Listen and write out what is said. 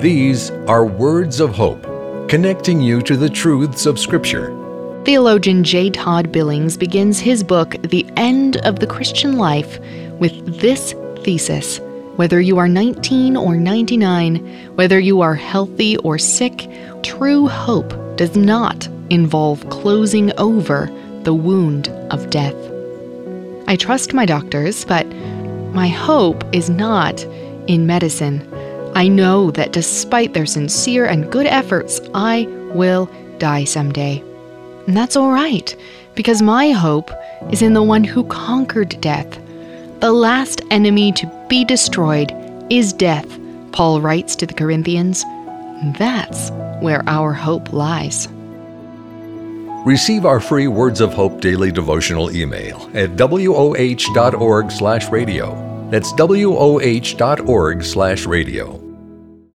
These are words of hope, connecting you to the truths of Scripture. Theologian J. Todd Billings begins his book, The End of the Christian Life, with this thesis Whether you are 19 or 99, whether you are healthy or sick, true hope does not involve closing over the wound of death. I trust my doctors, but my hope is not in medicine. I know that despite their sincere and good efforts, I will die someday. And that's all right, because my hope is in the one who conquered death. The last enemy to be destroyed is death, Paul writes to the Corinthians. That's where our hope lies. Receive our free Words of Hope daily devotional email at woh.org/radio. That's woh.org/radio.